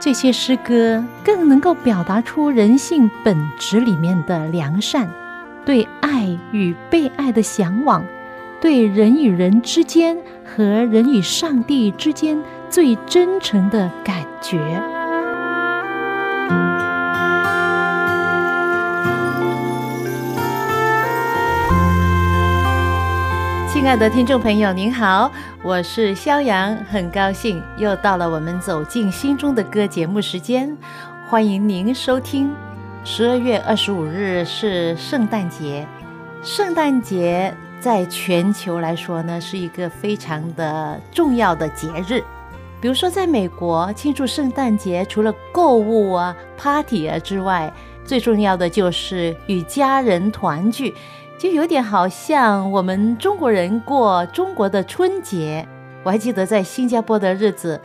这些诗歌更能够表达出人性本质里面的良善，对爱与被爱的向往，对人与人之间和人与上帝之间最真诚的感觉。亲爱的听众朋友，您好，我是肖阳，很高兴又到了我们走进心中的歌节目时间，欢迎您收听。十二月二十五日是圣诞节，圣诞节在全球来说呢是一个非常的重要的节日。比如说，在美国庆祝圣诞节，除了购物啊、party 啊之外，最重要的就是与家人团聚。就有点好像我们中国人过中国的春节。我还记得在新加坡的日子，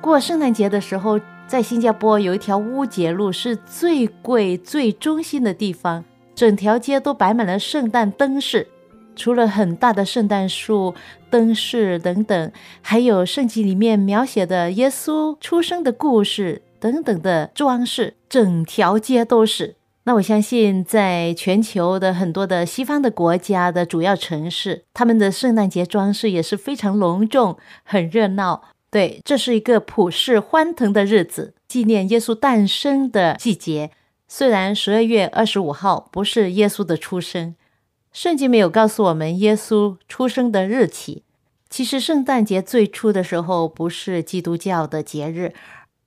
过圣诞节的时候，在新加坡有一条乌节路是最贵、最中心的地方，整条街都摆满了圣诞灯饰，除了很大的圣诞树、灯饰等等，还有圣经里面描写的耶稣出生的故事等等的装饰，整条街都是。那我相信，在全球的很多的西方的国家的主要城市，他们的圣诞节装饰也是非常隆重、很热闹。对，这是一个普世欢腾的日子，纪念耶稣诞生的季节。虽然十二月二十五号不是耶稣的出生，圣经没有告诉我们耶稣出生的日期。其实，圣诞节最初的时候不是基督教的节日，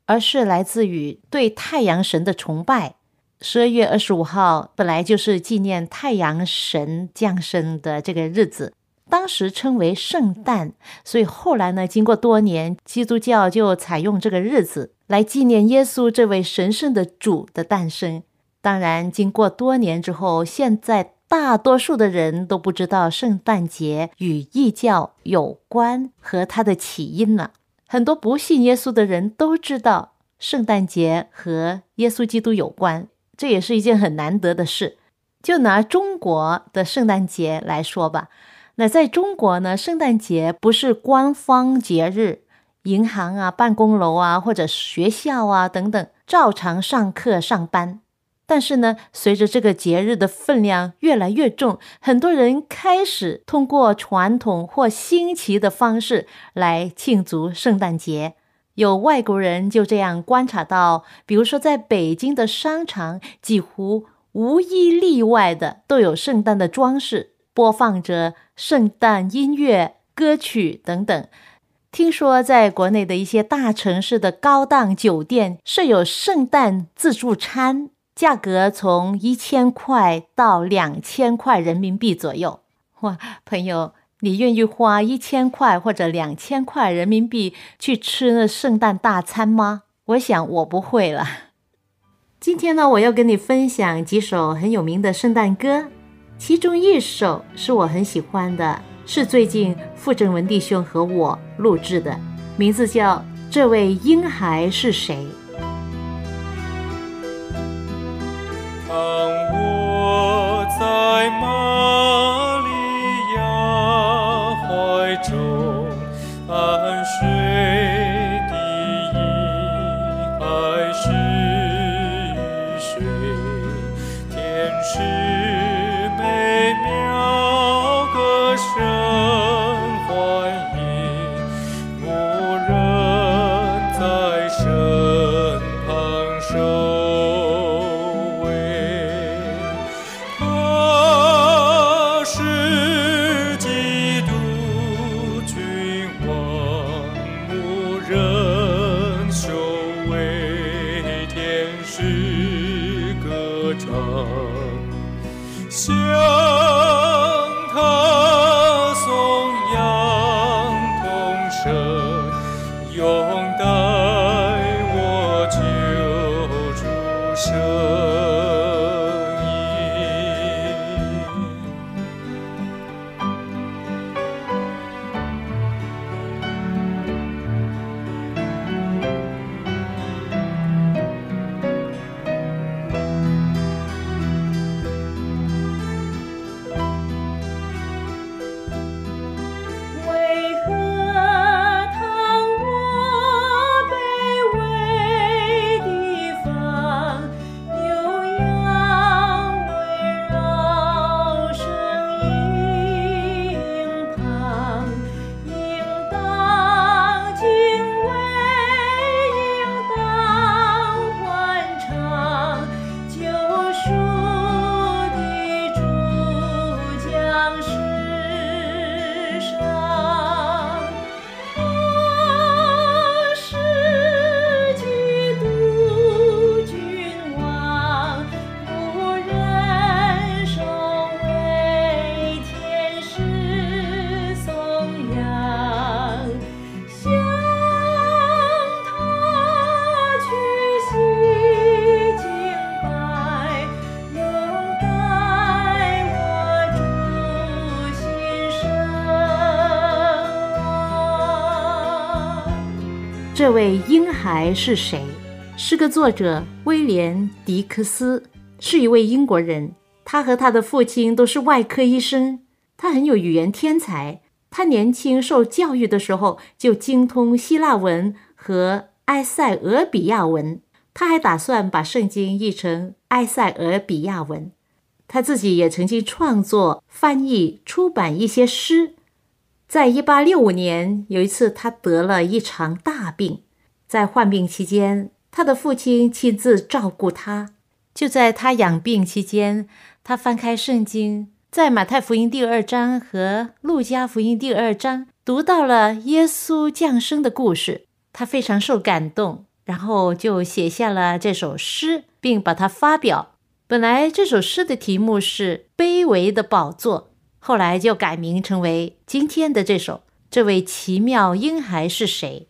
而是来自于对太阳神的崇拜。十二月二十五号本来就是纪念太阳神降生的这个日子，当时称为圣诞，所以后来呢，经过多年，基督教就采用这个日子来纪念耶稣这位神圣的主的诞生。当然，经过多年之后，现在大多数的人都不知道圣诞节与异教有关和它的起因了。很多不信耶稣的人都知道圣诞节和耶稣基督有关。这也是一件很难得的事。就拿中国的圣诞节来说吧，那在中国呢，圣诞节不是官方节日，银行啊、办公楼啊或者学校啊等等照常上课上班。但是呢，随着这个节日的分量越来越重，很多人开始通过传统或新奇的方式来庆祝圣诞节。有外国人就这样观察到，比如说在北京的商场，几乎无一例外的都有圣诞的装饰，播放着圣诞音乐、歌曲等等。听说在国内的一些大城市的高档酒店设有圣诞自助餐，价格从一千块到两千块人民币左右。哇，朋友！你愿意花一千块或者两千块人民币去吃那圣诞大餐吗？我想我不会了。今天呢，我要跟你分享几首很有名的圣诞歌，其中一首是我很喜欢的，是最近傅正文弟兄和我录制的，名字叫《这位婴孩是谁》。当我在梦。这位婴孩是谁？诗歌作者威廉·迪克斯是一位英国人，他和他的父亲都是外科医生。他很有语言天才。他年轻受教育的时候就精通希腊文和埃塞俄比亚文。他还打算把圣经译成埃塞俄比亚文。他自己也曾经创作、翻译、出版一些诗。在一八六五年，有一次他得了一场大病，在患病期间，他的父亲亲自照顾他。就在他养病期间，他翻开圣经。在马太福音第二章和路加福音第二章读到了耶稣降生的故事，他非常受感动，然后就写下了这首诗，并把它发表。本来这首诗的题目是《卑微的宝座》，后来就改名成为今天的这首《这位奇妙婴孩是谁》。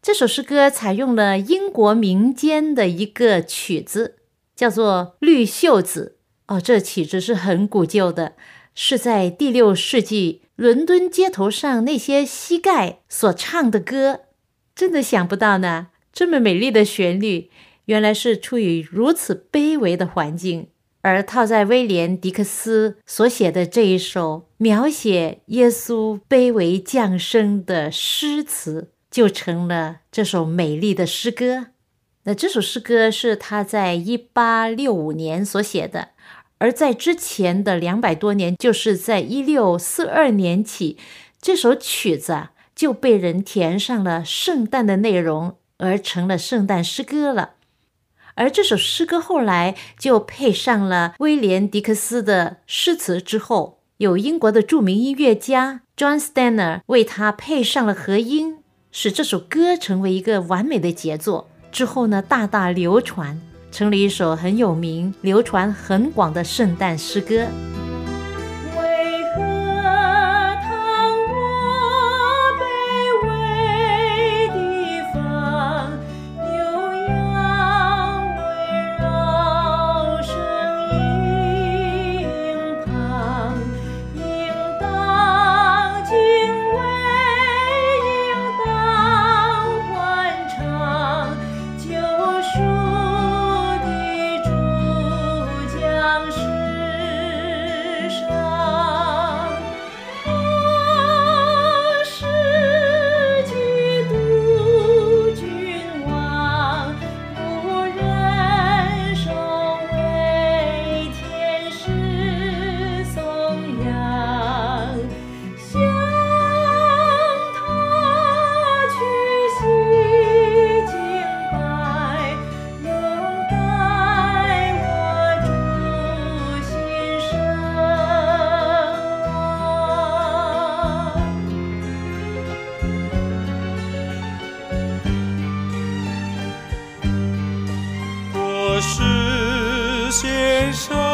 这首诗歌采用了英国民间的一个曲子，叫做《绿袖子》。哦，这曲子是很古旧的，是在第六世纪伦敦街头上那些膝盖所唱的歌。真的想不到呢，这么美丽的旋律，原来是处于如此卑微的环境，而套在威廉·迪克斯所写的这一首描写耶稣卑微降生的诗词，就成了这首美丽的诗歌。那这首诗歌是他在一八六五年所写的。而在之前的两百多年，就是在一六四二年起，这首曲子就被人填上了圣诞的内容，而成了圣诞诗歌了。而这首诗歌后来就配上了威廉·迪克斯的诗词之后，有英国的著名音乐家 John s t a n n e r 为他配上了和音，使这首歌成为一个完美的杰作。之后呢，大大流传。成了一首很有名、流传很广的圣诞诗歌。是先生。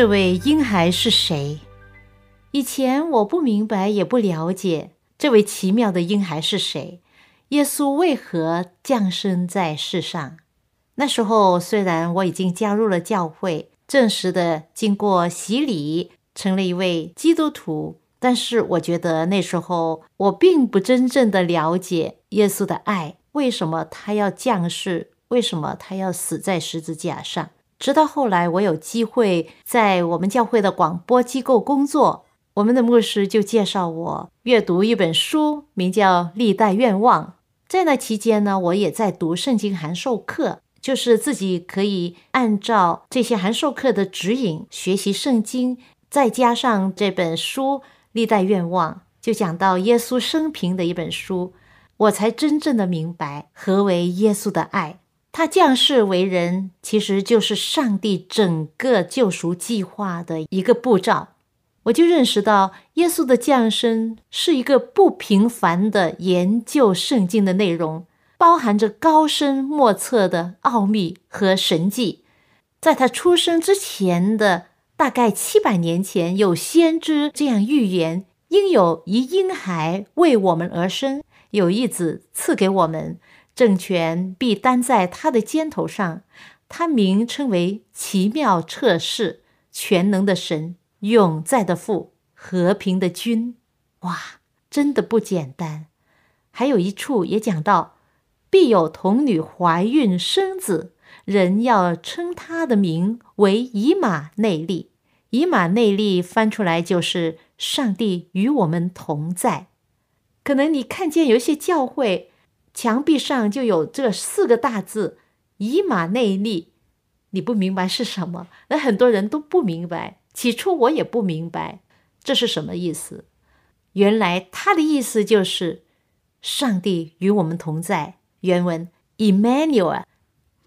这位婴孩是谁？以前我不明白，也不了解这位奇妙的婴孩是谁。耶稣为何降生在世上？那时候虽然我已经加入了教会，正式的经过洗礼，成了一位基督徒，但是我觉得那时候我并不真正的了解耶稣的爱。为什么他要降世？为什么他要死在十字架上？直到后来，我有机会在我们教会的广播机构工作，我们的牧师就介绍我阅读一本书，名叫《历代愿望》。在那期间呢，我也在读圣经函授课，就是自己可以按照这些函授课的指引学习圣经，再加上这本书《历代愿望》，就讲到耶稣生平的一本书，我才真正的明白何为耶稣的爱。他降世为人，其实就是上帝整个救赎计划的一个步骤。我就认识到，耶稣的降生是一个不平凡的研究圣经的内容，包含着高深莫测的奥秘和神迹。在他出生之前的大概七百年前，有先知这样预言：应有一婴孩为我们而生，有一子赐给我们。政权必担在他的肩头上，他名称为奇妙测试、全能的神、永在的父、和平的君。哇，真的不简单。还有一处也讲到，必有童女怀孕生子，人要称他的名为以马内利。以马内利翻出来就是上帝与我们同在。可能你看见有些教会。墙壁上就有这四个大字“以马内利”，你不明白是什么？那很多人都不明白。起初我也不明白这是什么意思。原来他的意思就是上帝与我们同在。原文 “Emmanuel”，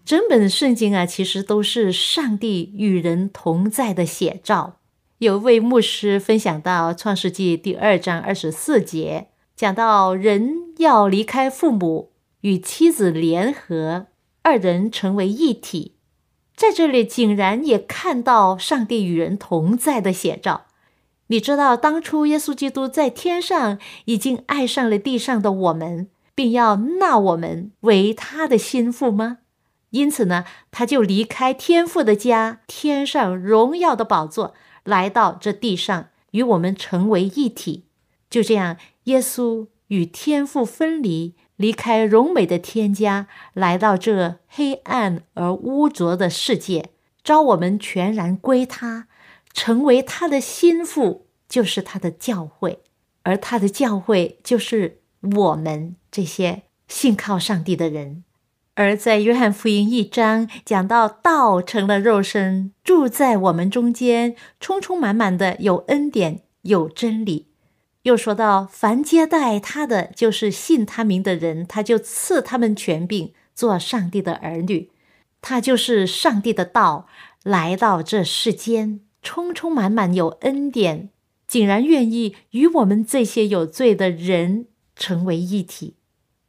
整本圣经啊，其实都是上帝与人同在的写照。有位牧师分享到《创世纪》第二章二十四节。讲到人要离开父母，与妻子联合，二人成为一体，在这里竟然也看到上帝与人同在的写照。你知道当初耶稣基督在天上已经爱上了地上的我们，并要纳我们为他的心腹吗？因此呢，他就离开天父的家，天上荣耀的宝座，来到这地上与我们成为一体。就这样。耶稣与天父分离，离开荣美的天家，来到这黑暗而污浊的世界，招我们全然归他，成为他的心腹，就是他的教会，而他的教会就是我们这些信靠上帝的人。而在约翰福音一章讲到，道成了肉身，住在我们中间，充充满满的有恩典，有真理。又说到，凡接待他的，就是信他名的人，他就赐他们权柄，做上帝的儿女。他就是上帝的道，来到这世间，充充满满有恩典，竟然愿意与我们这些有罪的人成为一体，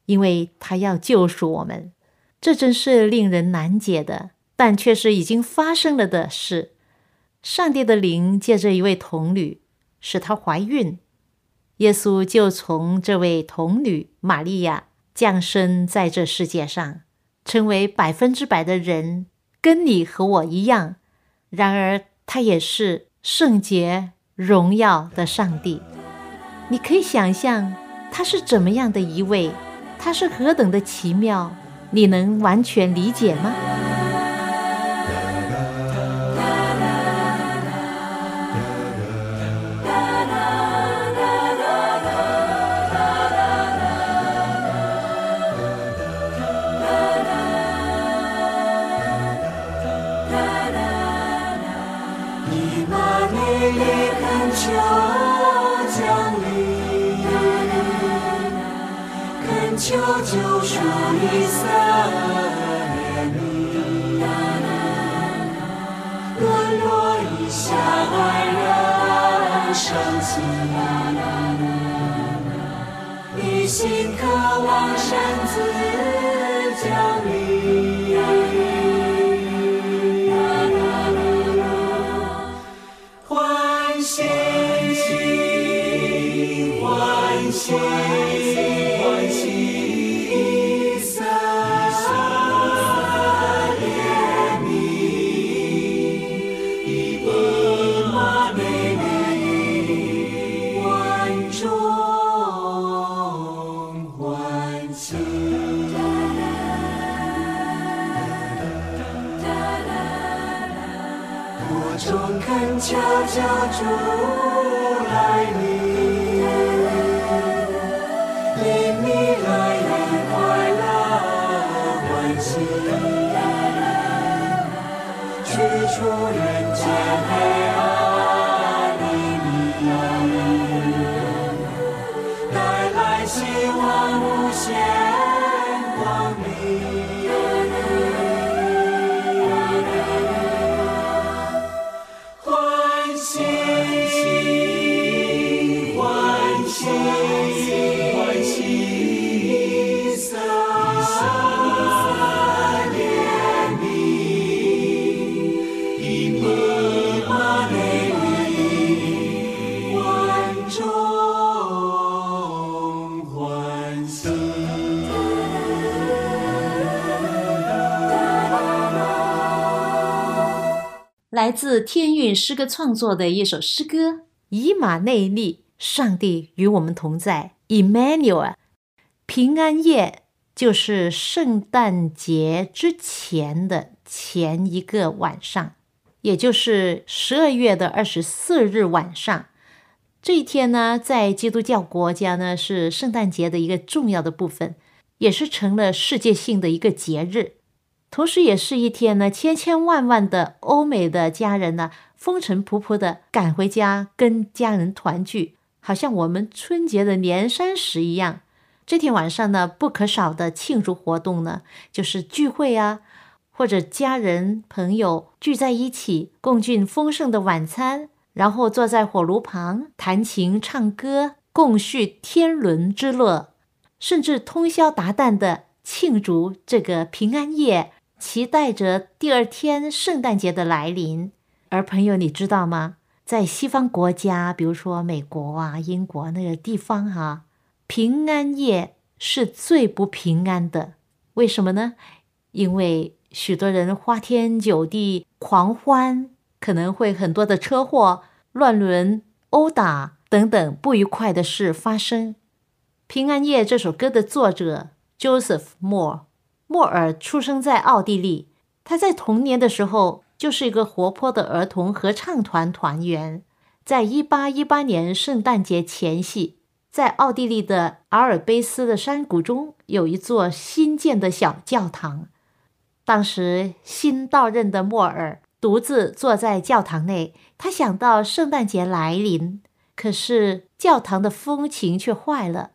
因为他要救赎我们。这真是令人难解的，但却是已经发生了的事。上帝的灵借着一位童女，使她怀孕。耶稣就从这位童女玛利亚降生在这世界上，成为百分之百的人，跟你和我一样。然而，他也是圣洁荣耀的上帝。你可以想象他是怎么样的一位，他是何等的奇妙，你能完全理解吗？来自天韵诗歌创作的一首诗歌《以马内利》，上帝与我们同在，Emmanuel。平安夜就是圣诞节之前的前一个晚上，也就是十二月的二十四日晚上。这一天呢，在基督教国家呢，是圣诞节的一个重要的部分，也是成了世界性的一个节日。同时，也是一天呢，千千万万的欧美的家人呢，风尘仆仆的赶回家跟家人团聚，好像我们春节的年三十一样。这天晚上呢，不可少的庆祝活动呢，就是聚会啊，或者家人朋友聚在一起，共进丰盛的晚餐，然后坐在火炉旁弹琴唱歌，共叙天伦之乐，甚至通宵达旦的庆祝这个平安夜。期待着第二天圣诞节的来临，而朋友，你知道吗？在西方国家，比如说美国啊、英国那个地方哈、啊，平安夜是最不平安的。为什么呢？因为许多人花天酒地、狂欢，可能会很多的车祸、乱伦、殴打等等不愉快的事发生。《平安夜》这首歌的作者 Joseph Moore。莫尔出生在奥地利，他在童年的时候就是一个活泼的儿童合唱团团员。在一八一八年圣诞节前夕，在奥地利的阿尔卑斯的山谷中有一座新建的小教堂。当时新到任的莫尔独自坐在教堂内，他想到圣诞节来临，可是教堂的风琴却坏了。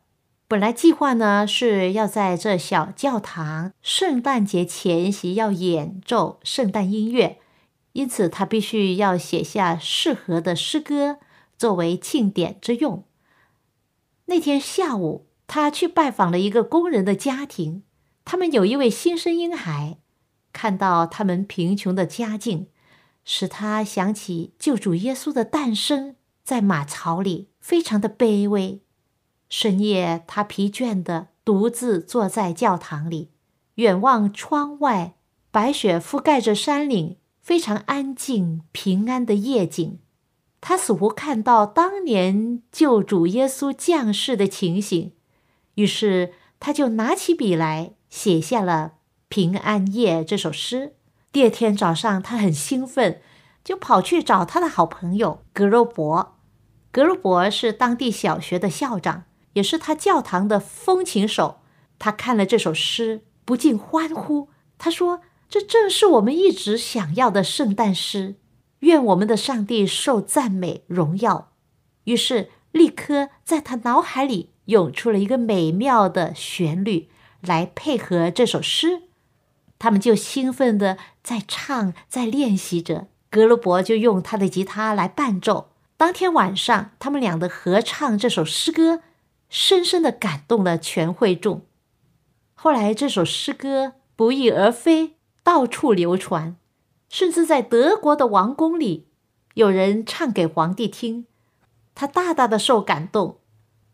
本来计划呢是要在这小教堂圣诞节前夕要演奏圣诞音乐，因此他必须要写下适合的诗歌作为庆典之用。那天下午，他去拜访了一个工人的家庭，他们有一位新生婴孩。看到他们贫穷的家境，使他想起救主耶稣的诞生，在马槽里，非常的卑微。深夜，他疲倦地独自坐在教堂里，远望窗外，白雪覆盖着山岭，非常安静平安的夜景。他似乎看到当年救主耶稣降世的情形，于是他就拿起笔来写下了《平安夜》这首诗。第二天早上，他很兴奋，就跑去找他的好朋友格罗伯。格罗伯是当地小学的校长。也是他教堂的风琴手，他看了这首诗，不禁欢呼。他说：“这正是我们一直想要的圣诞诗。愿我们的上帝受赞美荣耀。”于是，立刻在他脑海里涌出了一个美妙的旋律来配合这首诗。他们就兴奋地在唱，在练习着。格罗伯就用他的吉他来伴奏。当天晚上，他们俩的合唱这首诗歌。深深的感动了全会众。后来，这首诗歌不翼而飞，到处流传，甚至在德国的王宫里，有人唱给皇帝听。他大大的受感动，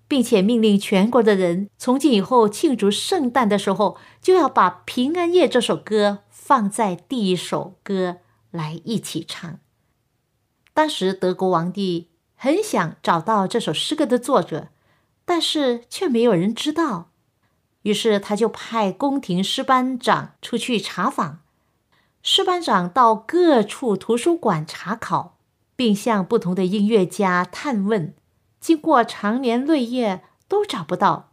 并且命令全国的人，从今以后庆祝圣诞的时候，就要把《平安夜》这首歌放在第一首歌来一起唱。当时，德国皇帝很想找到这首诗歌的作者。但是却没有人知道，于是他就派宫廷师班长出去查访。师班长到各处图书馆查考，并向不同的音乐家探问，经过长年累月都找不到。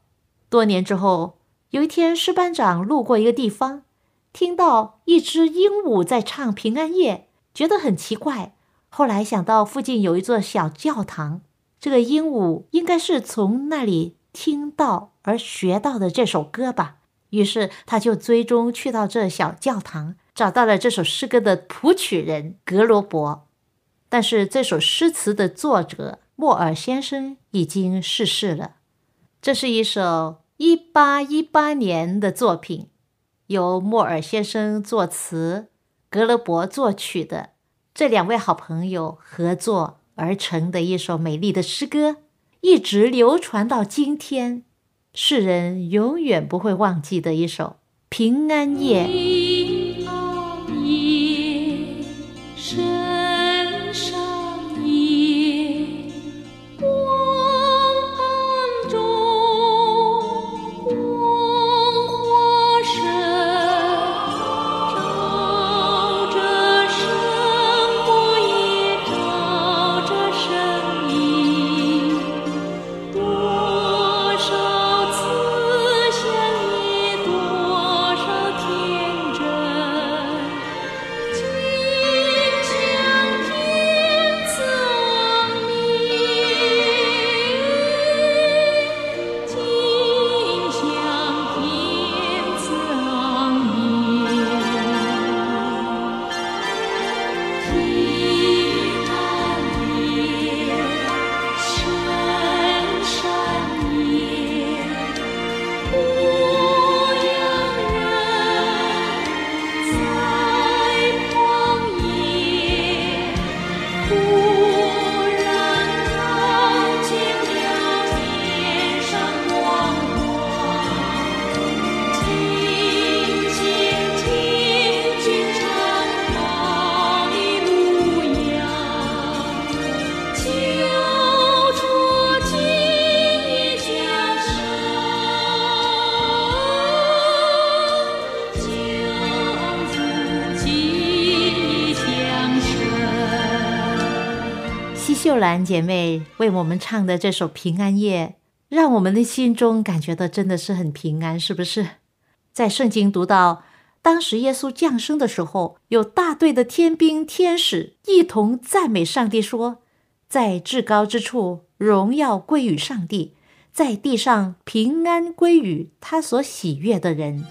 多年之后，有一天，师班长路过一个地方，听到一只鹦鹉在唱平安夜，觉得很奇怪。后来想到附近有一座小教堂，这个鹦鹉应该是从那里听到而学到的这首歌吧。于是他就追踪去到这小教堂，找到了这首诗歌的谱曲人格罗伯。但是这首诗词的作者莫尔先生已经逝世了。这是一首一八一八年的作品，由莫尔先生作词，格罗伯作曲的。这两位好朋友合作而成的一首美丽的诗歌，一直流传到今天，世人永远不会忘记的一首《平安夜》。兰姐妹为我们唱的这首《平安夜》，让我们的心中感觉到真的是很平安，是不是？在圣经读到，当时耶稣降生的时候，有大队的天兵天使一同赞美上帝，说：“在至高之处，荣耀归于上帝；在地上，平安归于他所喜悦的人。”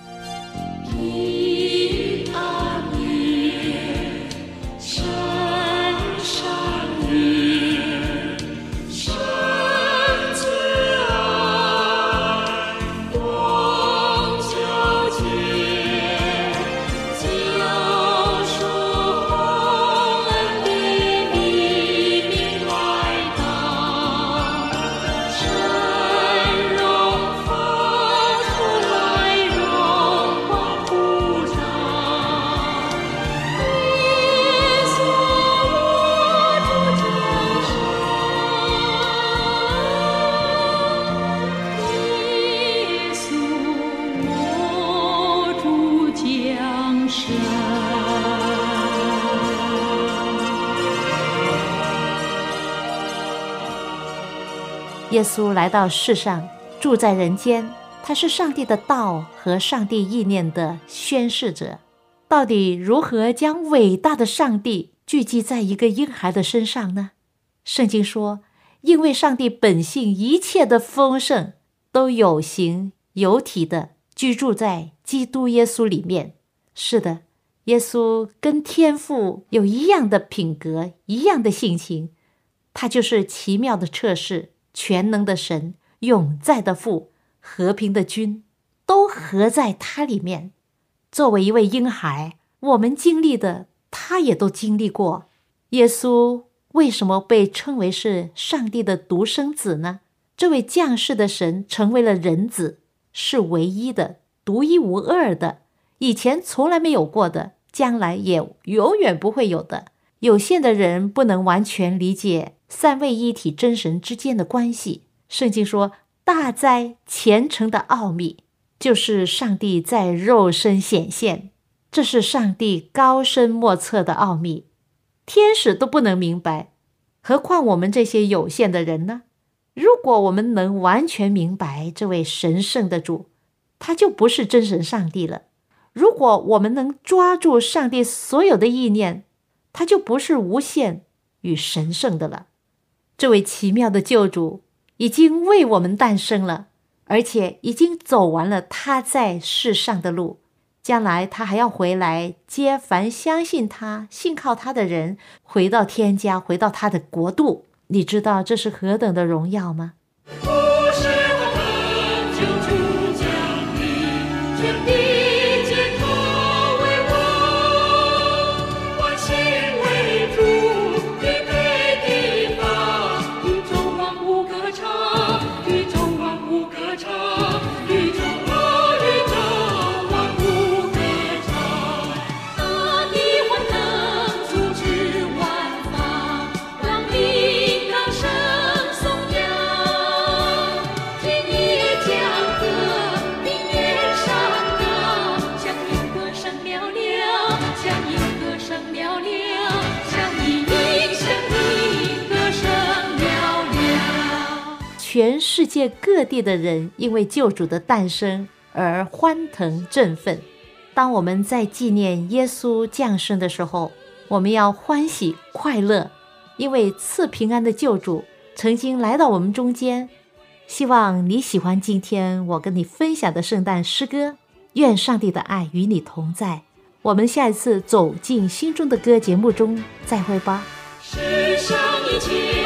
耶稣来到世上，住在人间。他是上帝的道和上帝意念的宣示者。到底如何将伟大的上帝聚集在一个婴孩的身上呢？圣经说：“因为上帝本性一切的丰盛，都有形有体的居住在基督耶稣里面。”是的，耶稣跟天父有一样的品格，一样的性情。他就是奇妙的测试。全能的神、永在的父、和平的君，都合在他里面。作为一位婴孩，我们经历的，他也都经历过。耶稣为什么被称为是上帝的独生子呢？这位降世的神成为了人子，是唯一的、独一无二的，以前从来没有过的，将来也永远不会有的。有限的人不能完全理解。三位一体真神之间的关系，圣经说：“大哉虔诚的奥秘，就是上帝在肉身显现。这是上帝高深莫测的奥秘，天使都不能明白，何况我们这些有限的人呢？如果我们能完全明白这位神圣的主，他就不是真神上帝了。如果我们能抓住上帝所有的意念，他就不是无限与神圣的了。这位奇妙的救主已经为我们诞生了，而且已经走完了他在世上的路。将来他还要回来接凡相信他、信靠他的人，回到天家，回到他的国度。你知道这是何等的荣耀吗？不是全世界各地的人因为救主的诞生而欢腾振奋。当我们在纪念耶稣降生的时候，我们要欢喜快乐，因为赐平安的救主曾经来到我们中间。希望你喜欢今天我跟你分享的圣诞诗歌。愿上帝的爱与你同在。我们下一次走进心中的歌节目中再会吧。世上一切